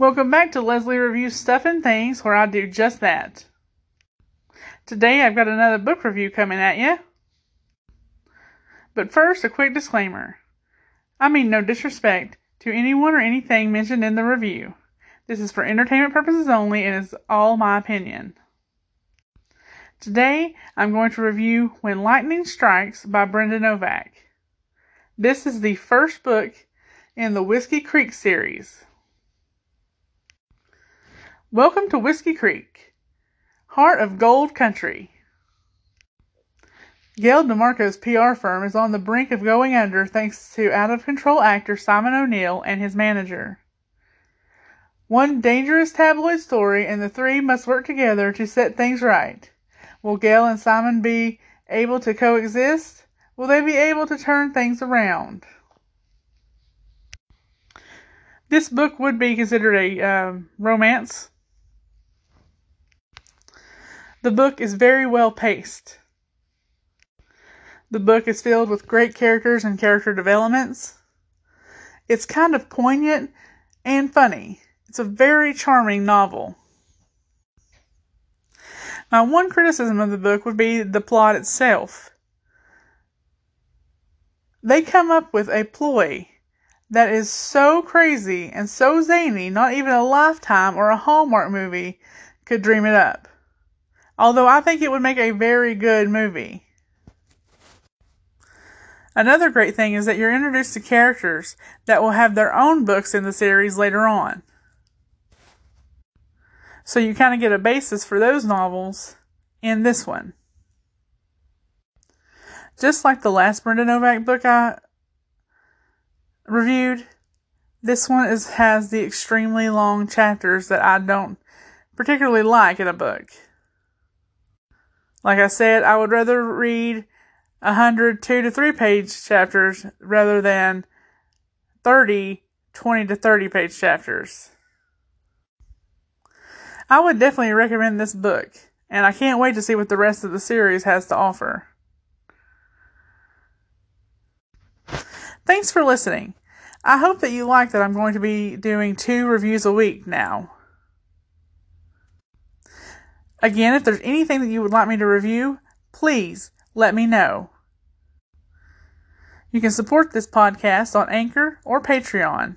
Welcome back to Leslie Reviews Stuff and Things, where I do just that. Today I've got another book review coming at you. But first, a quick disclaimer. I mean no disrespect to anyone or anything mentioned in the review. This is for entertainment purposes only and is all my opinion. Today I'm going to review When Lightning Strikes by Brenda Novak. This is the first book in the Whiskey Creek series. Welcome to Whiskey Creek, heart of gold country. Gail DeMarco's PR firm is on the brink of going under thanks to out of control actor Simon O'Neal and his manager. One dangerous tabloid story, and the three must work together to set things right. Will Gail and Simon be able to coexist? Will they be able to turn things around? This book would be considered a uh, romance the book is very well paced. The book is filled with great characters and character developments. It's kind of poignant and funny. It's a very charming novel. Now, one criticism of the book would be the plot itself. They come up with a ploy that is so crazy and so zany, not even a Lifetime or a Hallmark movie could dream it up. Although I think it would make a very good movie. Another great thing is that you're introduced to characters that will have their own books in the series later on. So you kind of get a basis for those novels in this one. Just like the last Brenda Novak book I reviewed, this one is has the extremely long chapters that I don't particularly like in a book. Like I said, I would rather read a hundred two to three page chapters rather than 30, 20 to 30 page chapters. I would definitely recommend this book, and I can't wait to see what the rest of the series has to offer. Thanks for listening. I hope that you like that I'm going to be doing two reviews a week now. Again, if there's anything that you would like me to review, please let me know. You can support this podcast on Anchor or Patreon.